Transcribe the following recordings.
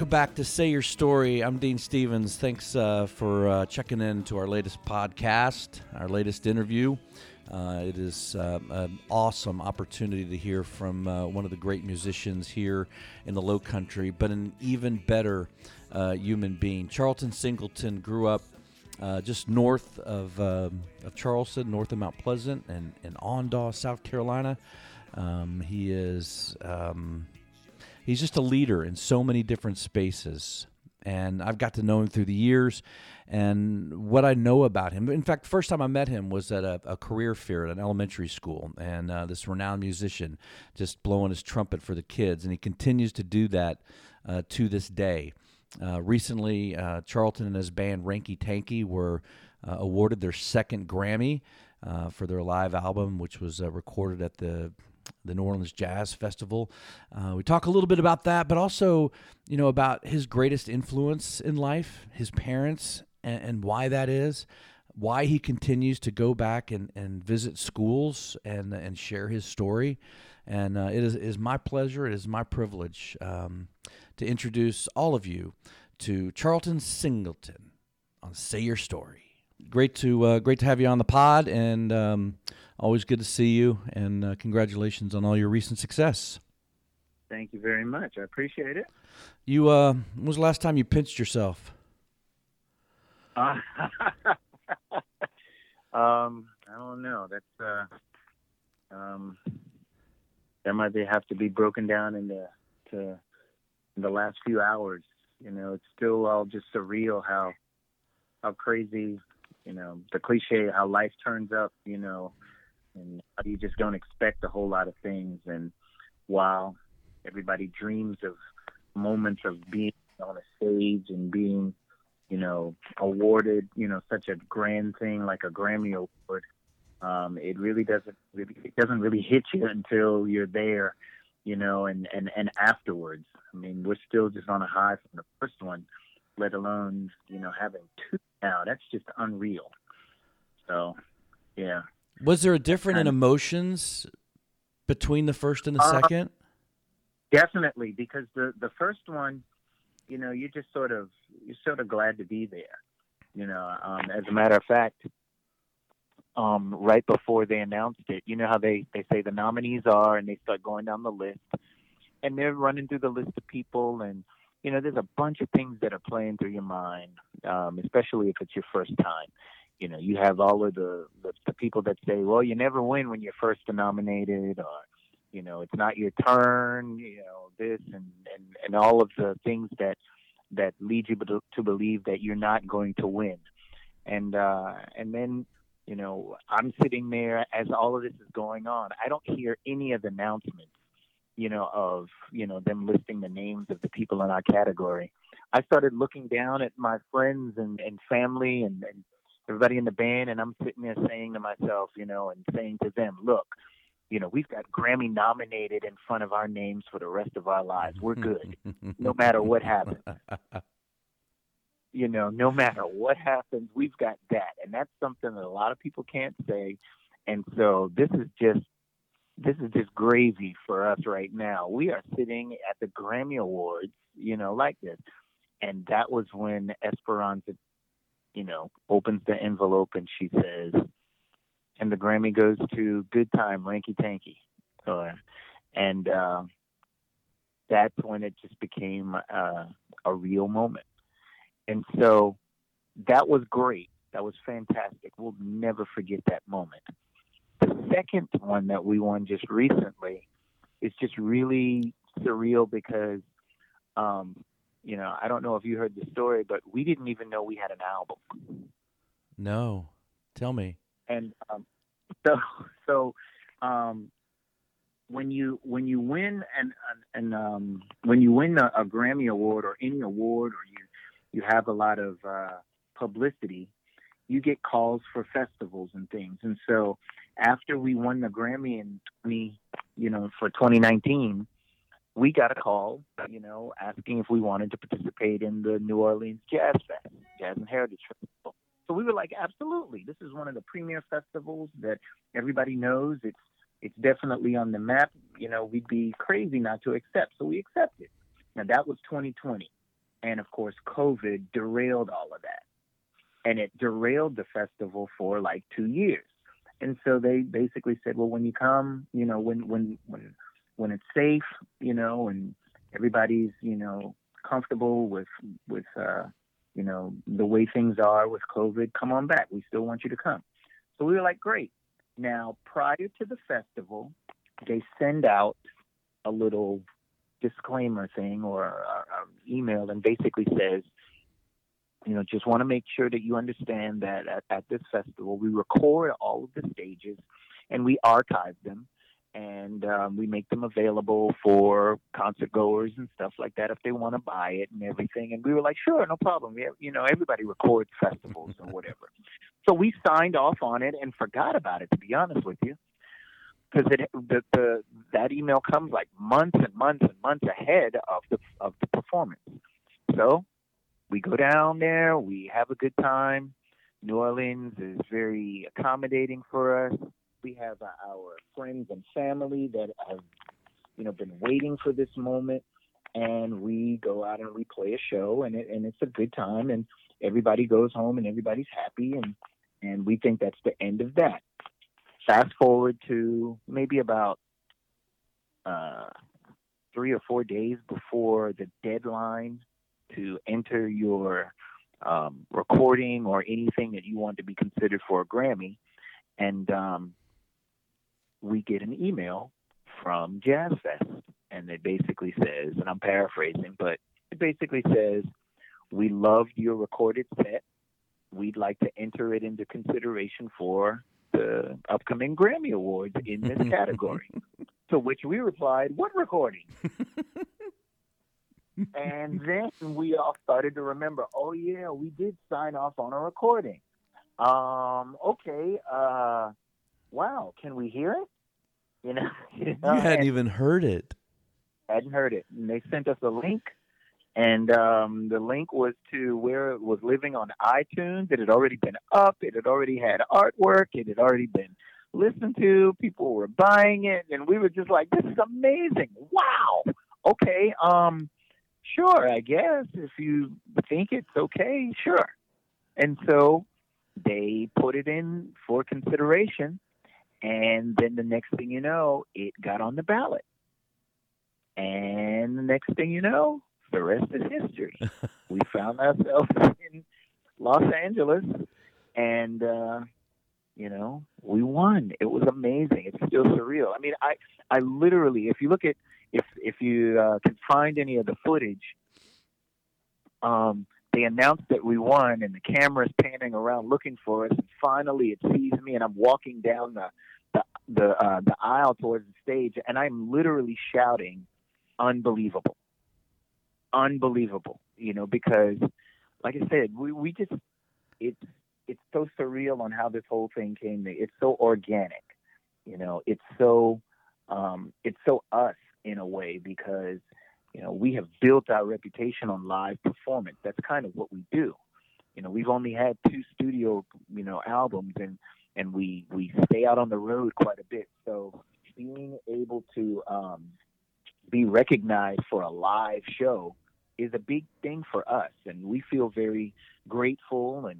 Welcome back to Say Your Story. I'm Dean Stephens. Thanks uh, for uh, checking in to our latest podcast, our latest interview. Uh, it is uh, an awesome opportunity to hear from uh, one of the great musicians here in the Low Country, but an even better uh, human being. Charlton Singleton grew up just north of, um, of Charleston, north of Mount Pleasant, and in Awendaw, South Carolina. Um, he is. Um, he's just a leader in so many different spaces. And I've got to know him through the years and what I know about him. In fact, first time I met him was at a, a career fair at an elementary school, and uh, this renowned musician just blowing his trumpet for the kids, and he continues to do that uh, to this day. Uh, recently, uh, Charlton and his band Ranky Tanky were uh, awarded their second Grammy uh, for their live album, which was recorded at the the New Orleans Jazz Festival. Uh, we talk a little bit about that, but also, you know, about his greatest influence in life, his parents, and, and why that is, why he continues to go back and, and visit schools and and share his story. And uh, it is, is my pleasure, it is my privilege um, to introduce all of you to Charlton Singleton on Say Your Story. Great to uh, great to have you on the pod, and um, always good to see you, and uh, congratulations on all your recent success. Thank you very much. I appreciate it. You, uh, when was the last time you pinched yourself? Uh, um, I don't know. That's uh, um, that might be, have to be broken down into to in the last few hours. You know, it's still all just surreal how how crazy, you know, the cliche how life turns up. You know, and you just don't expect a whole lot of things. And while everybody dreams of moments of being on a stage and being, you know, awarded, you know, such a grand thing like a Grammy award, um, it really doesn't it doesn't really hit you until you're there, you know, and and and afterwards. I mean, we're still just on a high from the first one, let alone you know having two now. That's just unreal. So, yeah. Was there a difference in emotions between the first and the uh, second? Definitely, because the the first one, you know, you just sort of you're sort of glad to be there. You know, um, as a matter of fact, um, right before they announced it, you know how they they say the nominees are, and they start going down the list, and they're running through the list of people, and you know, there's a bunch of things that are playing through your mind, um, especially if it's your first time you know, you have all of the, the, the people that say, well, you never win when you're first nominated, or you know, it's not your turn, you know, this and and and all of the things that that lead you to, to believe that you're not going to win, and uh, and then you know, I'm sitting there as all of this is going on. I don't hear any of the announcements, you know, of you know them listing the names of the people in our category. I started looking down at my friends and, and family and, and everybody in the band, and I'm sitting there saying to myself, you know, and saying to them, look, you know, we've got Grammy nominated in front of our names for the rest of our lives. We're good, no matter what happens. You know, no matter what happens, we've got that, and that's something that a lot of people can't say. And so this is just this is just gravy for us right now. We are sitting at the Grammy Awards, you know, like this. And that was when Esperanza you know, opens the envelope and she says, and the Grammy goes to Good Time, Ranky Tanky. Uh, and uh, that's when it just became uh, a real moment. And so that was great. That was fantastic. We'll never forget that moment. The second one that we won just recently is just really surreal because um, you know, I don't know if you heard the story, but we didn't even know we had an album. No, tell me. And um, so, so um, when you when you win and and um, when you win a, a, Grammy award or any award, or you you have a lot of uh, publicity, you get calls for festivals and things. And so, after we won the Grammy in 20, you know, for 2019 we got a call, you know, asking if we wanted to participate in the New Orleans Jazz Fest, Jazz and Heritage Festival. So we were like, absolutely. This is one of the premier festivals that everybody knows. It's it's definitely on the map. You know, we'd be crazy not to accept. So we accepted. Now that was 2020, and of course, COVID derailed all of that, and it derailed the festival for like two years. And so they basically said, well, when you come, you know, when when when when it's safe, you know, and everybody's, you know, comfortable with with uh, you know the way things are with COVID, come on back. We still want you to come. So we were like, great. Now, prior to the festival, they send out a little disclaimer thing or a, email and basically says, you know, just want to make sure that you understand that at, at this festival, we record all of the stages and we archive them and um, we make them available for concert goers and stuff like that if they want to buy it and everything. And we were like, sure, no problem. We have, you know, everybody records festivals or whatever. So we signed off on it and forgot about it, to be honest with you, because it the, the that email comes like months and months and months ahead of the of the performance. So we go down there, we have a good time. New Orleans is very accommodating for us we have our friends and family that have, you know, been waiting for this moment, and we go out and we play a show, and it, and it's a good time, and everybody goes home and everybody's happy, and and we think that's the end of that. Fast forward to maybe about uh, three or four days before the deadline to enter your um, recording or anything that you want to be considered for a Grammy. And um, we get an email from Jazz Fest, and it basically says, and I'm paraphrasing, but it basically says, "We loved your recorded set. We'd like to enter it into consideration for the upcoming Grammy Awards in this category." to which we replied, "What recording?" and then we all started to remember, "Oh yeah, we did sign off on a recording." Um, okay, uh, wow, can we hear it? You know, you, know, you hadn't even heard it. Hadn't heard it. And they sent us a link, and um, the link was to where it was living on iTunes. It had already been up. It had already had artwork. It had already been listened to. People were buying it, and we were just like, "This is amazing! Wow! Okay, um, sure, I guess if you think it's okay, sure." And so they put it in for consideration and then the next thing you know, it got on the ballot. And the next thing you know, the rest is history. we found ourselves in Los Angeles and uh you know, we won. It was amazing. It's still surreal. I mean, I I literally if you look at if if you uh, can find any of the footage um they announced that we won and the camera's panning around looking for us and finally it sees me and I'm walking down the the the, uh, the aisle towards the stage and I'm literally shouting unbelievable. Unbelievable you know because like I said we we just it's it's so surreal on how this whole thing came to it's so organic you know it's so um it's so us in a way because you know, we have built our reputation on live performance. That's kind of what we do. You know, we've only had two studio, you know, albums and and we we stay out on the road quite a bit. So being able to um, be recognized for a live show is a big thing for us, and we feel very grateful and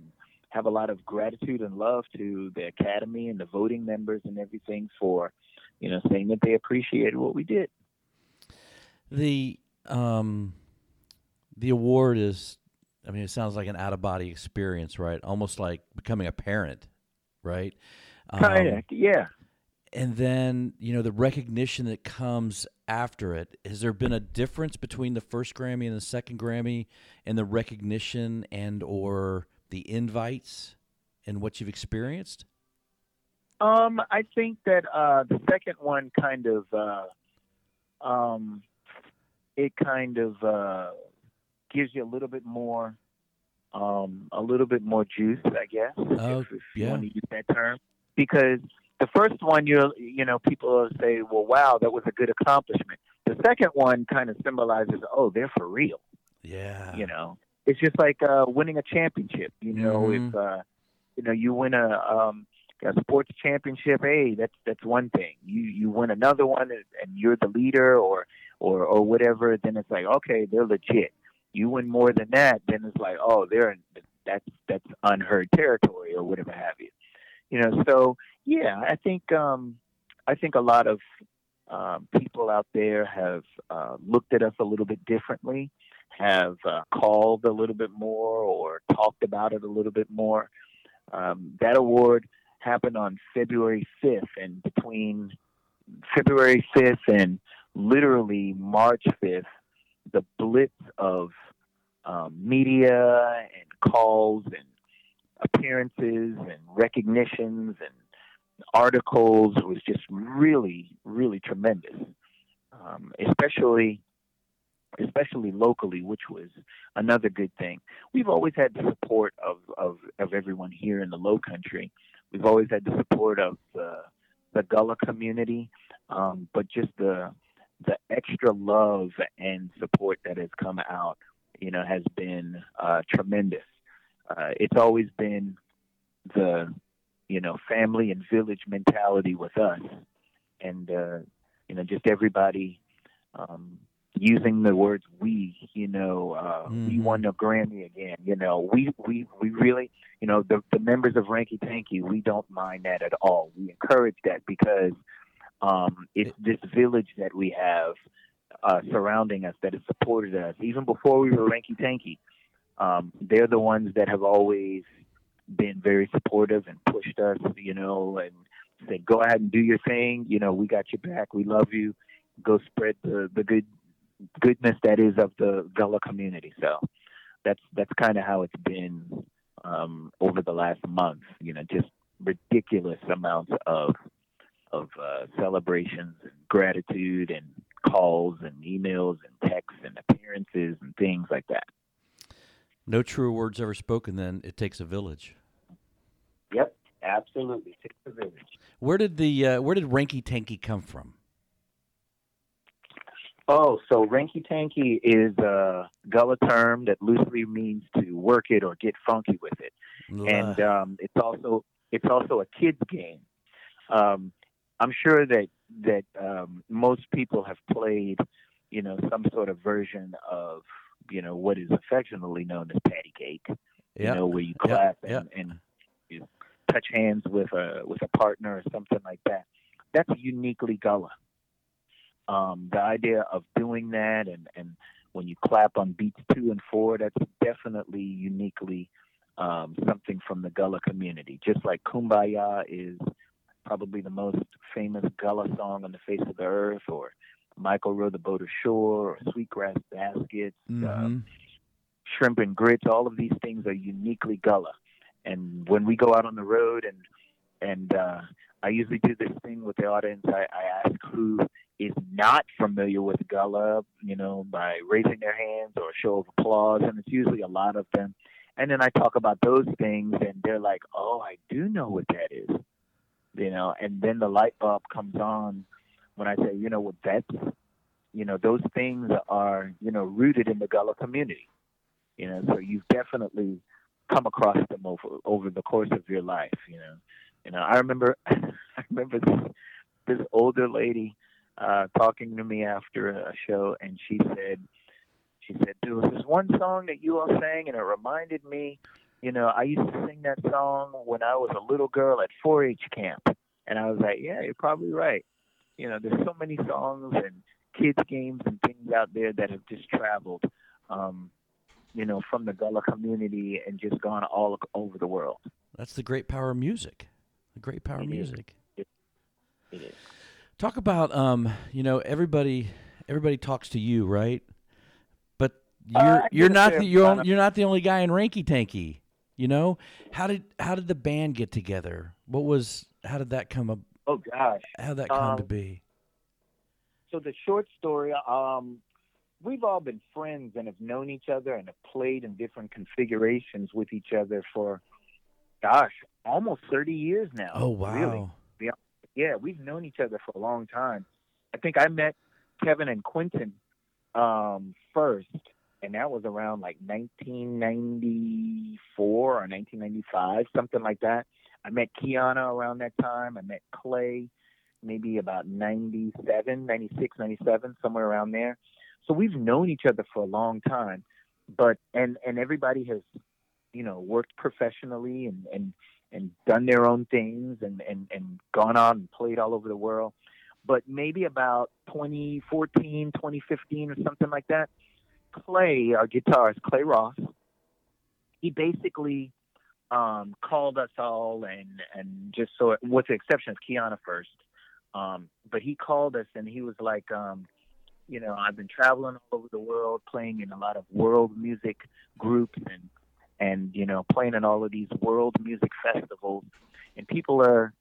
have a lot of gratitude and love to the academy and the voting members and everything for, you know, saying that they appreciated what we did. The um, the award is, I mean, it sounds like an out of body experience, right? Almost like becoming a parent, right? Um, yeah. And then you know the recognition that comes after it. Has there been a difference between the first Grammy and the second Grammy, and the recognition and or the invites and what you've experienced? Um, I think that uh, the second one kind of uh, um, it kind of uh, gives you a little bit more, um, a little bit more juice, I guess, oh, if, if yeah. you want to use that term. Because the first one, you you know, people say, "Well, wow, that was a good accomplishment." The second one kind of symbolizes, "Oh, they're for real." Yeah. You know, it's just like uh, winning a championship. You know, Mhm. if uh, you know you win a um, a sports championship, hey, that's that's one thing. You you win another one and you're the leader, or or or whatever, then it's like okay, they're legit. You win more than that, then it's like oh, they're that's that's unheard territory or whatever have you. You know, so yeah, I think um, I think a lot of um, people out there have uh, looked at us a little bit differently, have uh, called a little bit more or talked about it a little bit more. Um, that award happened on February 5th, and between February 5th and literally March 5th, the blitz of um, media and calls and appearances and recognitions and articles was just really, really tremendous, um, especially especially locally, which was another good thing. We've always had the support of, of, of everyone here in the Low Country. We've always had the support of the the Gullah community, um, but just the the extra love and support that has come out, you know, has been uh, tremendous. Uh, it's always been the you know family and village mentality with us, and uh, you know just everybody um, using the words we. You know, uh, mm-hmm. we won the Grammy again. You know, we we we really you know the the members of Ranky Tanky. We don't mind that at all. We encourage that because um, it's this village that we have uh, surrounding us that has supported us even before we were Ranky Tanky. Um, they're the ones that have always been very supportive and pushed us, you know, and said, "Go ahead and do your thing. You know, we got your back. We love you. Go spread the the good goodness that is of the Gullah community." So that's that's kind of how it's been um, over the last month. You know, just ridiculous amounts of of uh, celebrations and gratitude and calls and emails and texts and appearances and things like that. No truer words ever spoken than it takes a village. Yep, absolutely. Takes a village. Where did the uh, where did Ranky Tanky come from? Oh, so Ranky Tanky is a Gullah term that loosely means to work it or get funky with it, uh. and um, it's also it's also a kids game. Um, I'm sure that that um, most people have played, you know, some sort of version of you know what is affectionately known as patty cake. You know, where you clap yep. and, yep. and you touch hands with a with a partner or something like that. That's uniquely Gullah. Um, the idea of doing that and and when you clap on beats two and four, that's definitely uniquely um, something from the Gullah community. Just like Kumbaya is probably the most famous Gullah song on the face of the earth, or Michael rowed the Boat Ashore, or Sweetgrass Baskets, mm-hmm. uh, Shrimp and Grits. All of these things are uniquely Gullah. And when we go out on the road, and and uh, I usually do this thing with the audience. I, I ask who is not familiar with Gullah, you know, by raising their hands or a show of applause, and it's usually a lot of them. And then I talk about those things, and they're like, "Oh, I do know what that is," you know. And then the light bulb comes on when I say, you know, what that's, you know, those things are, you know, rooted in the Gullah community. You know, so you've definitely come across them over over the course of your life. You know, you know. I remember, I remember this this older lady uh, talking to me after a show, and she said, she said, there was this one song that you all sang, and it reminded me. You know, I used to sing that song when I was a little girl at 4-H camp, and I was like, yeah, you're probably right. You know, there's so many songs and kids games and things out there that have just traveled. Um, you know, from the Gullah community and just gone all over the world. That's the great power of music. The great power it of music. Is. It, is. Talk about um, you know, everybody everybody talks to you, right? But you're uh, you're not the, you're, you're not the only guy in Ranky Tanky. You know, how did how did the band get together? What was how did that come up? Oh gosh, how did that come um, to be? So the short story, um, we've all been friends and have known each other and have played in different configurations with each other for, gosh, almost 30 years now. Oh, wow. Really. Yeah, we've known each other for a long time. I think I met Kevin and Quentin um, first, and that was around like 1994 or 1995, something like that. I met Quiana around that time. I met Clay maybe about 97, 96, 97, somewhere around there. So we've known each other for a long time, but and and everybody has, you know, worked professionally and and and done their own things and and and gone out and played all over the world. But maybe about 2014, 2015 or something like that, Clay, our guitarist, Clay Ross, he basically um, called us all and and just so with the exception of Quiana first, um, but he called us and he was like, um, you know, I've been traveling all over the world, playing in a lot of world music groups and and you know playing in all of these world music festivals, and people are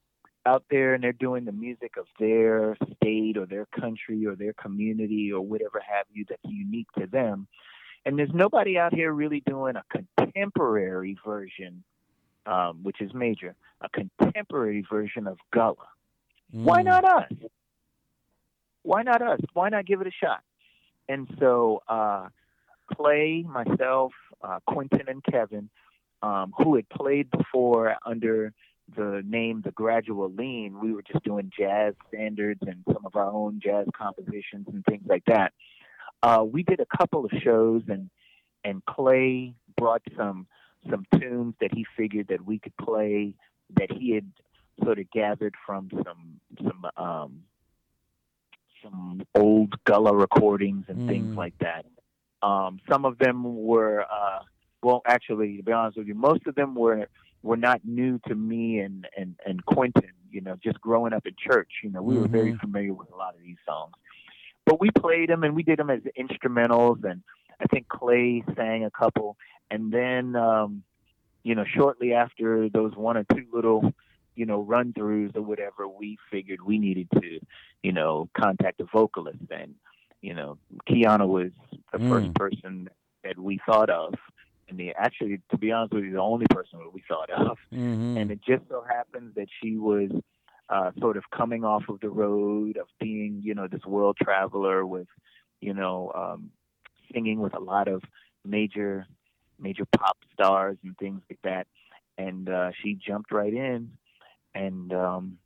out there and they're doing the music of their state or their country or their community or whatever have you that's unique to them. And there's nobody out here really doing a contemporary version, um, which is major, a contemporary version of Gullah. Mm. Why not us? Why not us? Why not give it a shot? And so uh, Clay, myself, uh, Quentin, and Kevin, um, who had played before under the name The Gradual Lean, we were just doing jazz standards and some of our own jazz compositions and things like that. Uh, we did a couple of shows, and and Clay brought some some tunes that he figured that we could play that he had sort of gathered from some some um, some old Gullah recordings and mm. things like that. Um, some of them were, uh, well, actually, to be honest with you, most of them were were not new to me and and and Quentin. You know, just growing up in church, you know, we mm-hmm. were very mm-hmm. familiar with a lot of these songs. But we played them and we did them as instrumentals, and I think Clay sang a couple, and then um, you know, shortly after those one or two little you know, run throughs or whatever, we figured we needed to, you know, contact a vocalist. And, you know, Quiana was the mm. first person that we thought of. Actually, to be honest with you, the only person that we thought of. Mm-hmm. And it just so happens that she was uh, sort of coming off of the road of being, you know, this world traveler with, you know, um, singing with a lot of major, major pop stars and things like that. And uh, she jumped right in and um,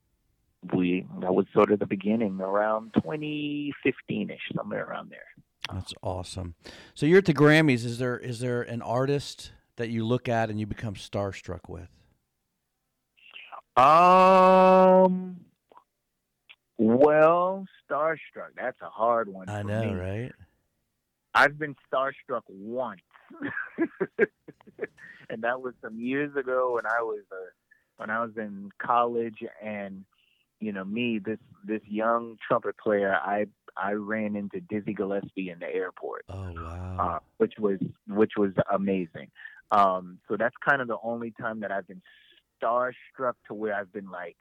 we that was sort of the beginning around 2015ish, somewhere around there. That's awesome. So you're at the Grammys. Is there is there an artist that you look at and you become starstruck with? Um. Well, starstruck. That's a hard one. I know, me. right? I've been starstruck once, and that was some years ago when I was a when I was in college, and you know me, this this young trumpet player, I I ran into Dizzy Gillespie in the airport. Oh wow! Uh, which was which was amazing. Um, so that's kind of the only time that I've been starstruck to where I've been like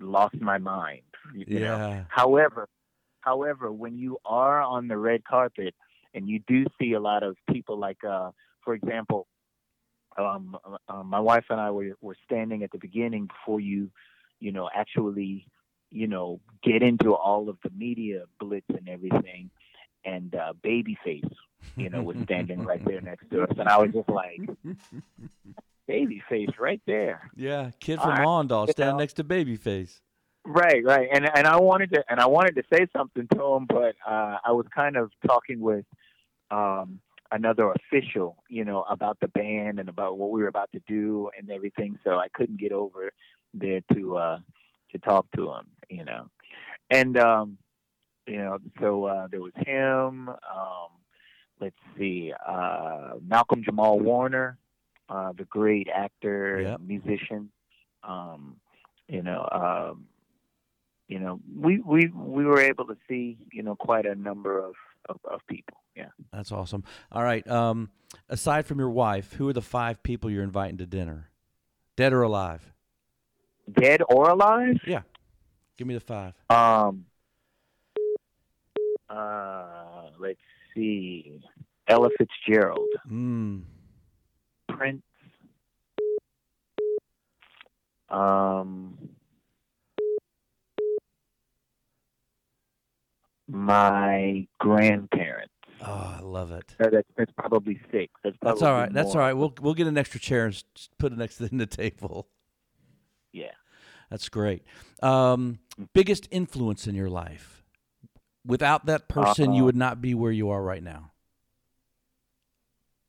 lost my mind. You yeah. Know? However, however, when you are on the red carpet and you do see a lot of people like, uh, for example, um, uh, my wife and I were were standing at the beginning before you, you know, actually, you know, get into all of the media blitz and everything. And uh, Babyface, you know, was standing right there next to us, and I was just like, Babyface, right there. Yeah, kid from Mondal standing next to Babyface. Right, right, and and I wanted to and I wanted to say something to him, but uh, I was kind of talking with um, another official, you know, about the band and about what we were about to do and everything. So I couldn't get over there to uh to talk to him, you know. And um you know, so uh there was him, um let's see, uh Malcolm Jamal Warner, uh the great actor, yep. musician. Um, you know, um you know, we we we were able to see, you know, quite a number of of, of people. Yeah, that's awesome. All right. Um, aside from your wife, who are the five people you're inviting to dinner, dead or alive? Dead or alive? Yeah. Give me the five. Um. Uh, let's see. Ella Fitzgerald. Mm. Prince. Um. my grandparents. Oh, I love it. that's, that's probably six. That's, probably that's all right. More. That's all right. We'll we'll get an extra chair and put it next to the table. Yeah. That's great. Um, biggest influence in your life. Without that person, you Uh, would not be where you are right now.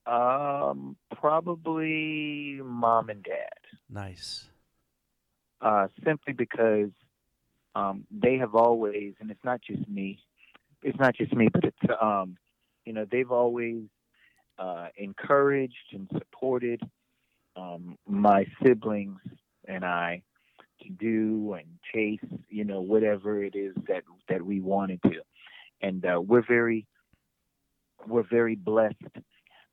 Um, probably mom and dad. Nice. uh, simply because um, they have always, and it's not just me, it's not just me, but it's, um, you know, they've always uh, encouraged and supported um, my siblings and I to do and chase, you know, whatever it is that that we wanted to, and uh, we're very, we're very blessed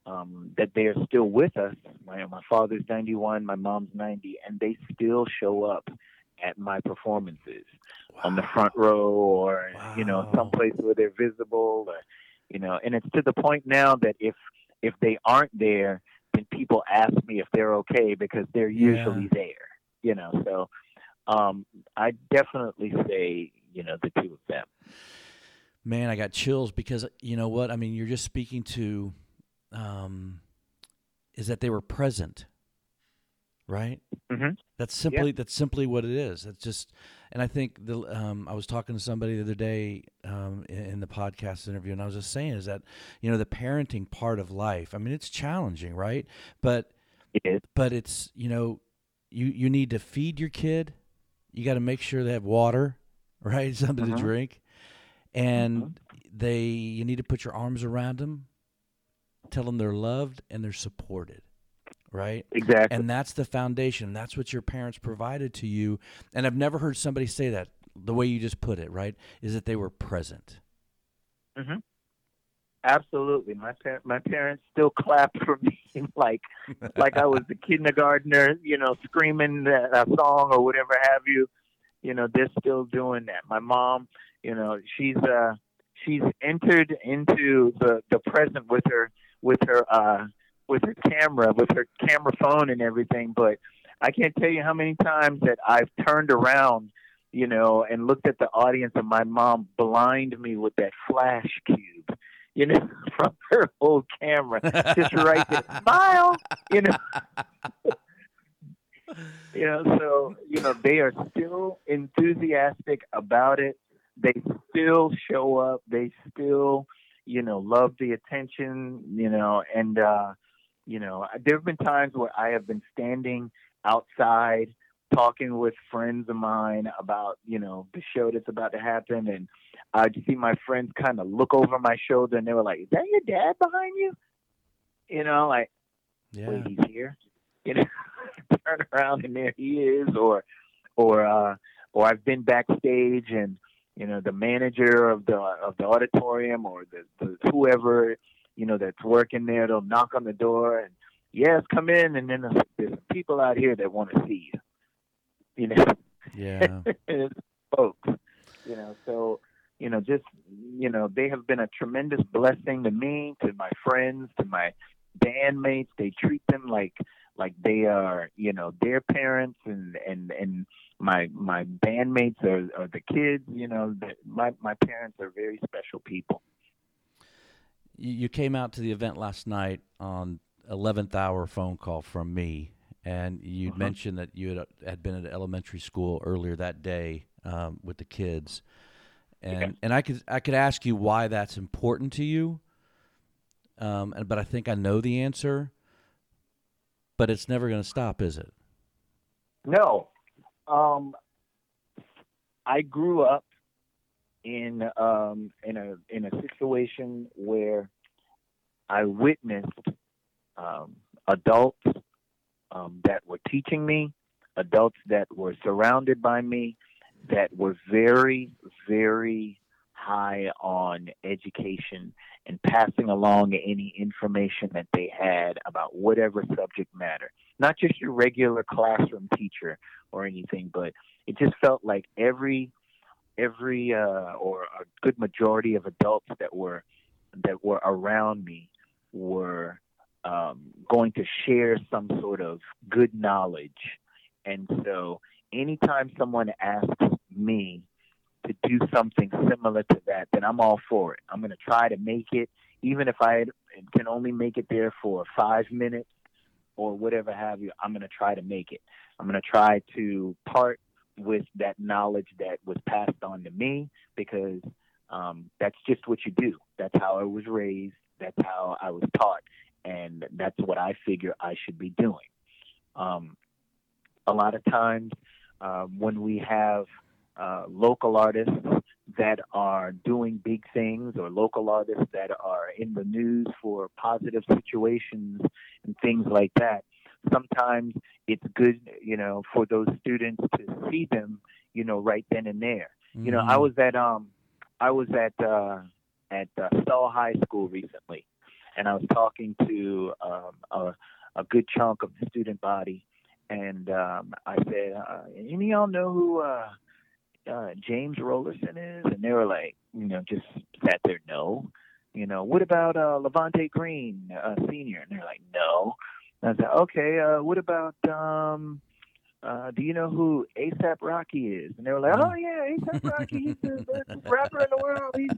um, that they are still with us. My, my father's 91, my mom's 90, and they still show up at my performances on the front row or, you know, Wow. someplace where they're visible, or, you know, and it's to the point now that if, if they aren't there, then people ask me if they're okay because they're Yeah. usually there, you know, so, um, I definitely say, you know, the two of them. Man, I got chills because you know what? I mean, you're just speaking to um, is that they were present, right? Mm-hmm. That's simply that's simply what it is. It's just, and I think the um, I was talking to somebody the other day um, in, in the podcast interview, and I was just saying is that you know the parenting part of life. I mean, it's challenging, right? But It is. but it's you know you you need to feed your kid. You got to make sure they have water, right? Something Mhm. to drink, and they you need to put your arms around them, tell them they're loved and they're supported, right? Exactly. And that's the foundation. That's what your parents provided to you. And I've never heard somebody say that the way you just put it, right? Is that they were present. hmm Absolutely, my par- my parents still clap for me like like I was the kindergartner, you know, screaming a a song or whatever have you. You know, they're still doing that. My mom, you know, she's uh she's entered into the the present with her with her uh with her camera, with her camera phone and everything, but I can't tell you how many times that I've turned around, you know, and looked at the audience and my mom blind me with that flash cube, you know, from her old camera. Just right there. Smile, you know. you know, so you know they are still enthusiastic about it. They still show up. They still, you know, love the attention. You know, and uh, you know, there have been times where I have been standing outside talking with friends of mine about you know the show that's about to happen, and I'd see my friends kind of look over my shoulder, and they were like, "Is that your dad behind you?" You know, like Yeah. wait, he's here. You know, turn around and there he is, or, or, uh, or I've been backstage and you know the manager of the of the auditorium or the, the whoever you know that's working there, they'll knock on the door and yes, come in, and then there's, there's people out here that want to see you. You know, Yeah. folks. You know, so you know, just you know, they have been a tremendous blessing to me, to my friends, to my bandmates. They treat them like like they are, you know, their parents, and and and my my bandmates are, are the kids. You know, my my parents are very special people. you, you came out to the event last night on 11th hour phone call from me and you Mhm. mentioned that you had, had been at elementary school earlier that day um, with the kids and Yeah. and I could I could ask you why that's important to you um, and but I think I know the answer but it's never going to stop is it No. Um, I grew up in um, in a in a situation where I witnessed um, adults um, that were teaching me, adults that were surrounded by me, that were very very high on education and passing along any information that they had about whatever subject matter. Not just your regular classroom teacher or anything, but it just felt like every every uh, or a good majority of adults that were that were around me were um, going to share some sort of good knowledge, and so anytime someone asks me to do something similar to that, then I'm all for it. I'm going to try to make it, even if I can only make it there for five minutes or whatever have you, I'm going to try to make it. I'm going to try to part with that knowledge that was passed on to me because um, that's just what you do. That's how I was raised. That's how I was taught, and that's what I figure I should be doing. Um, a lot of times um, when we have uh, local artists that are doing big things or local artists that are in the news for positive situations and things like that, sometimes it's good, you know, for those students to see them, you know, right then and there. Mm-hmm. You know, I mm-hmm. was at um, I was at uh, at uh, Stall High School recently, and I was talking to um, a, a good chunk of the student body, and um, I said, uh, "Any y'all know who uh, uh, James Rollerson is?" And they were like, you know, just sat there, no. You know, what about uh, Levante Green, uh, senior? And they're like, no. And I said, okay. Uh, what about um, do you know who ASAP Rocky is? And they were like, oh yeah, ASAP Rocky, he's the best rapper in the world. He's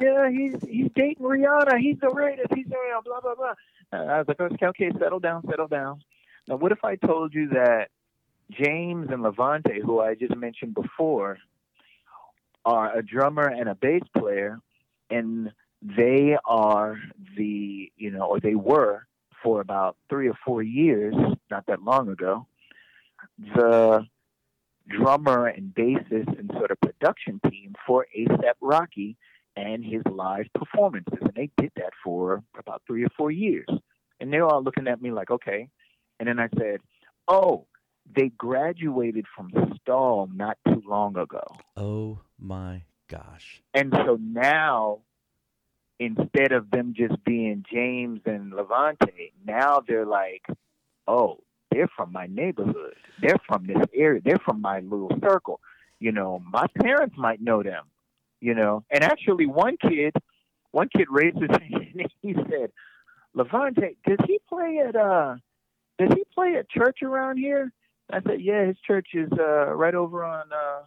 yeah, he's he's dating Rihanna. He's the greatest. He's the blah blah blah. Uh, I was like, okay, okay, settle down, settle down. Now, what if I told you that James and Levante, who I just mentioned before, are a drummer and a bass player, and they are the you know, or they were for about three or four years, not that long ago, the drummer and bassist and sort of production team for ASAP Rocky and his live performances. And they did that for about three or four years. And they're all looking at me like, okay. And then I said, oh, they graduated from Stall not too long ago. Oh my gosh. And so now, instead of them just being James and Levante, now they're like, oh, they're from my neighborhood. They're from this area. They're from my little circle. You know, my parents might know them. You know, and actually, one kid, one kid raised his hand and he said, "Levante, does he play at uh, does he play at church around here?" I said, "Yeah, his church is uh right over on uh,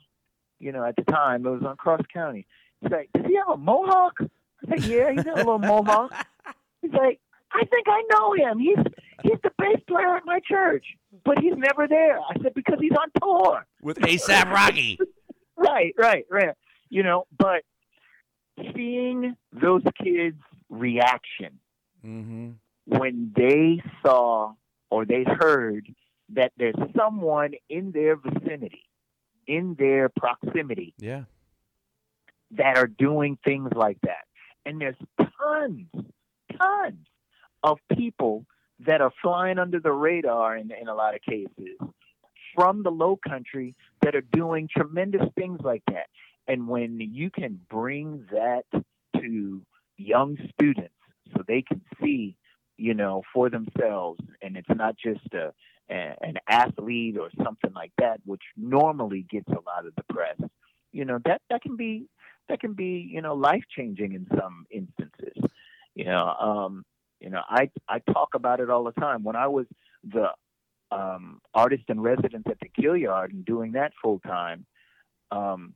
you know, at the time it was on Cross County." He's like, "Does he have a mohawk?" I said, "Yeah, he's got a little mohawk." He's like, I think I know him. He's he's the bass player at my church, but he's never there. I said because he's on tour with ASAP Rocky. right, right, right. You know, but seeing those kids' reaction mm-hmm. when they saw or they heard that there's someone in their vicinity, in their proximity, yeah, that are doing things like that, and there's tons, tons of people that are flying under the radar in, in a lot of cases from the low country that are doing tremendous things like that. And when you can bring that to young students so they can see, you know, for themselves, and it's not just a, a an athlete or something like that, which normally gets a lot of the press, you know, that, that can be that can be, you know, life changing in some instances. You know, um, you know, I I talk about it all the time. When I was the um, artist in residence at the Gaillard and doing that full time, um,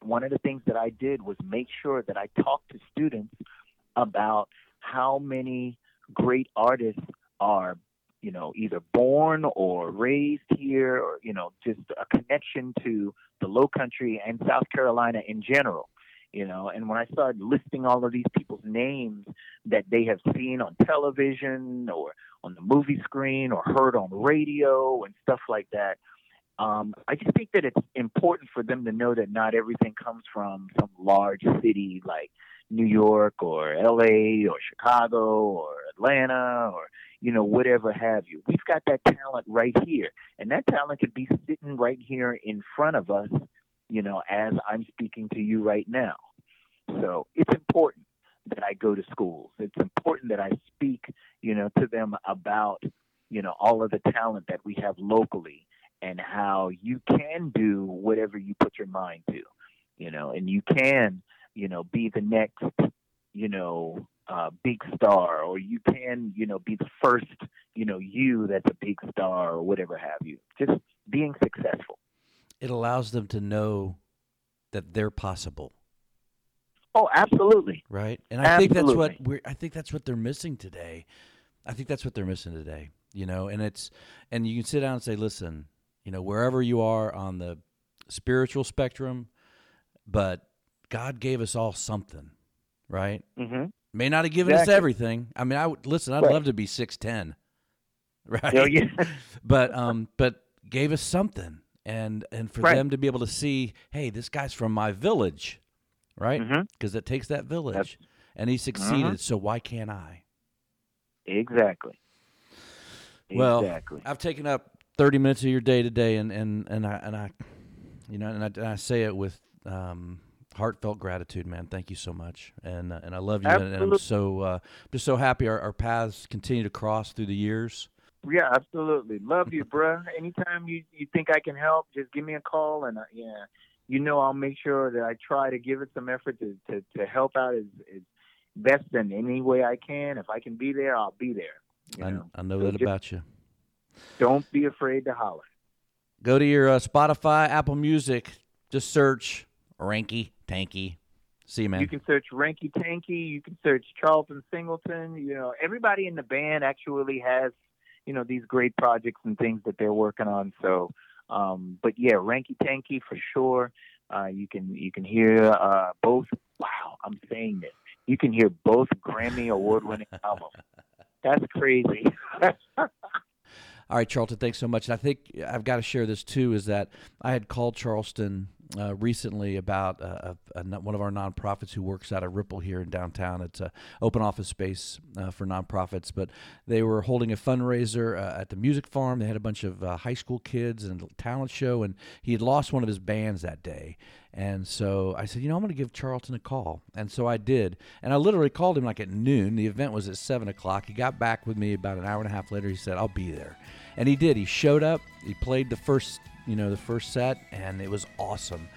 one of the things that I did was make sure that I talked to students about how many great artists are, you know, either born or raised here, or you know, just a connection to the Low Country and South Carolina in general you know and when i started listing all of these people's names that they have seen on television or on the movie screen or heard on radio and stuff like that um, i just think that it's important for them to know that not everything comes from some large city like new york or la or chicago or atlanta or you know whatever have you. We've got that talent right here and that talent could be sitting right here in front of us you know, as I'm speaking to you right now. So it's important that I go to schools. It's important that I speak, you know, to them about, you know, all of the talent that we have locally and how you can do whatever you put your mind to, you know, and you can, you know, be the next, you know, uh, big star, or you can, you know, be the first, you know, you that's a big star or whatever have you. Just being successful it allows them to know that they're possible. Oh, absolutely. Right, and I absolutely. think that's what we're. I think that's what they're missing today. I think that's what they're missing today. You know, and it's and you can sit down and say, listen, you know, wherever you are on the spiritual spectrum, but God gave us all something, right? Mm-hmm. May not have given Exactly. us everything. I mean, I would listen. I'd Right. love to be six ten, right? Oh, yeah. but um, but gave us something, and and for Right. them to be able to see, hey, this guy's from my village, right? Because it takes that village, That's- and he succeeded. Mhm. So why can't I? Exactly. Well, exactly. I've taken up thirty minutes of your day today, and and and I and I, you know, and I, and I say it with um, heartfelt gratitude, man. Thank you so much, and uh, and I love you, and, and I'm so uh, just so happy our, our paths continue to cross through the years. Yeah, absolutely. Love you, bruh. Anytime you you think I can help, just give me a call, and uh, yeah, you know I'll make sure that I try to give it some effort to to, to help out as, as best in any way I can. If I can be there, I'll be there. You I, know, I know So that about you. don't be afraid to holler. Go to your uh, Spotify, Apple Music, just search Ranky Tanky. See you, man. You can search Ranky Tanky. You can search Charlton Singleton. You know, everybody in the band actually has, you know, these great projects and things that they're working on. So, um, but yeah, Ranky Tanky for sure. Uh, you can you can hear uh, both. Wow, I'm saying this. You can hear both Grammy award winning albums. That's crazy. All right, Charlton, thanks so much. And I think I've got to share this too. Is that I had called Charleston uh, recently about uh, a, a, one of our nonprofits who works out of Ripple here in downtown. It's a open office space uh, for nonprofits, but they were holding a fundraiser uh, at the music farm. They had a bunch of uh, high school kids and a talent show, and he had lost one of his bands that day. And so I said, you know, I'm going to give Charlton a call. And so I did. And I literally called him like at noon. The event was at 7 o'clock. He got back with me about an hour and a half later. He said, I'll be there. And he did. He showed up. He played the first, you know, the first set, and it was awesome.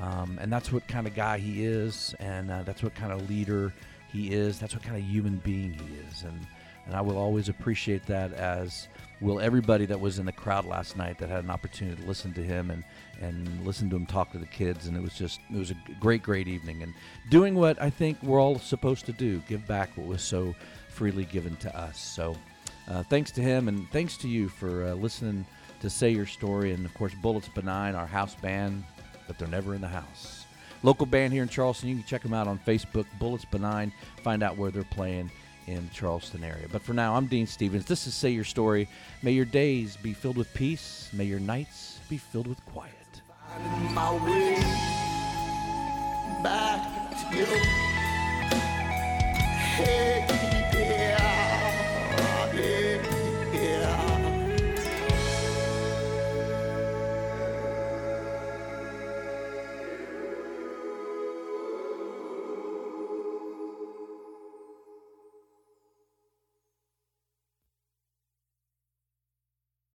Um, and that's what kind of guy he is. And uh, that's what kind of leader he is. That's what kind of human being he is. And, and I will always appreciate that as will everybody that was in the crowd last night that had an opportunity to listen to him and and listen to him talk to the kids and it was just it was a great great evening and doing what I think we're all supposed to do give back what was so freely given to us so uh, thanks to him and thanks to you for uh, listening to say your story and of course Bullets Benign our house band but they're never in the house local band here in Charleston you can check them out on Facebook Bullets Benign find out where they're playing in the Charleston area. But for now, I'm Dean Stephens. This is Say Your Story. May your days be filled with peace. May your nights be filled with quiet. back to you. Hey,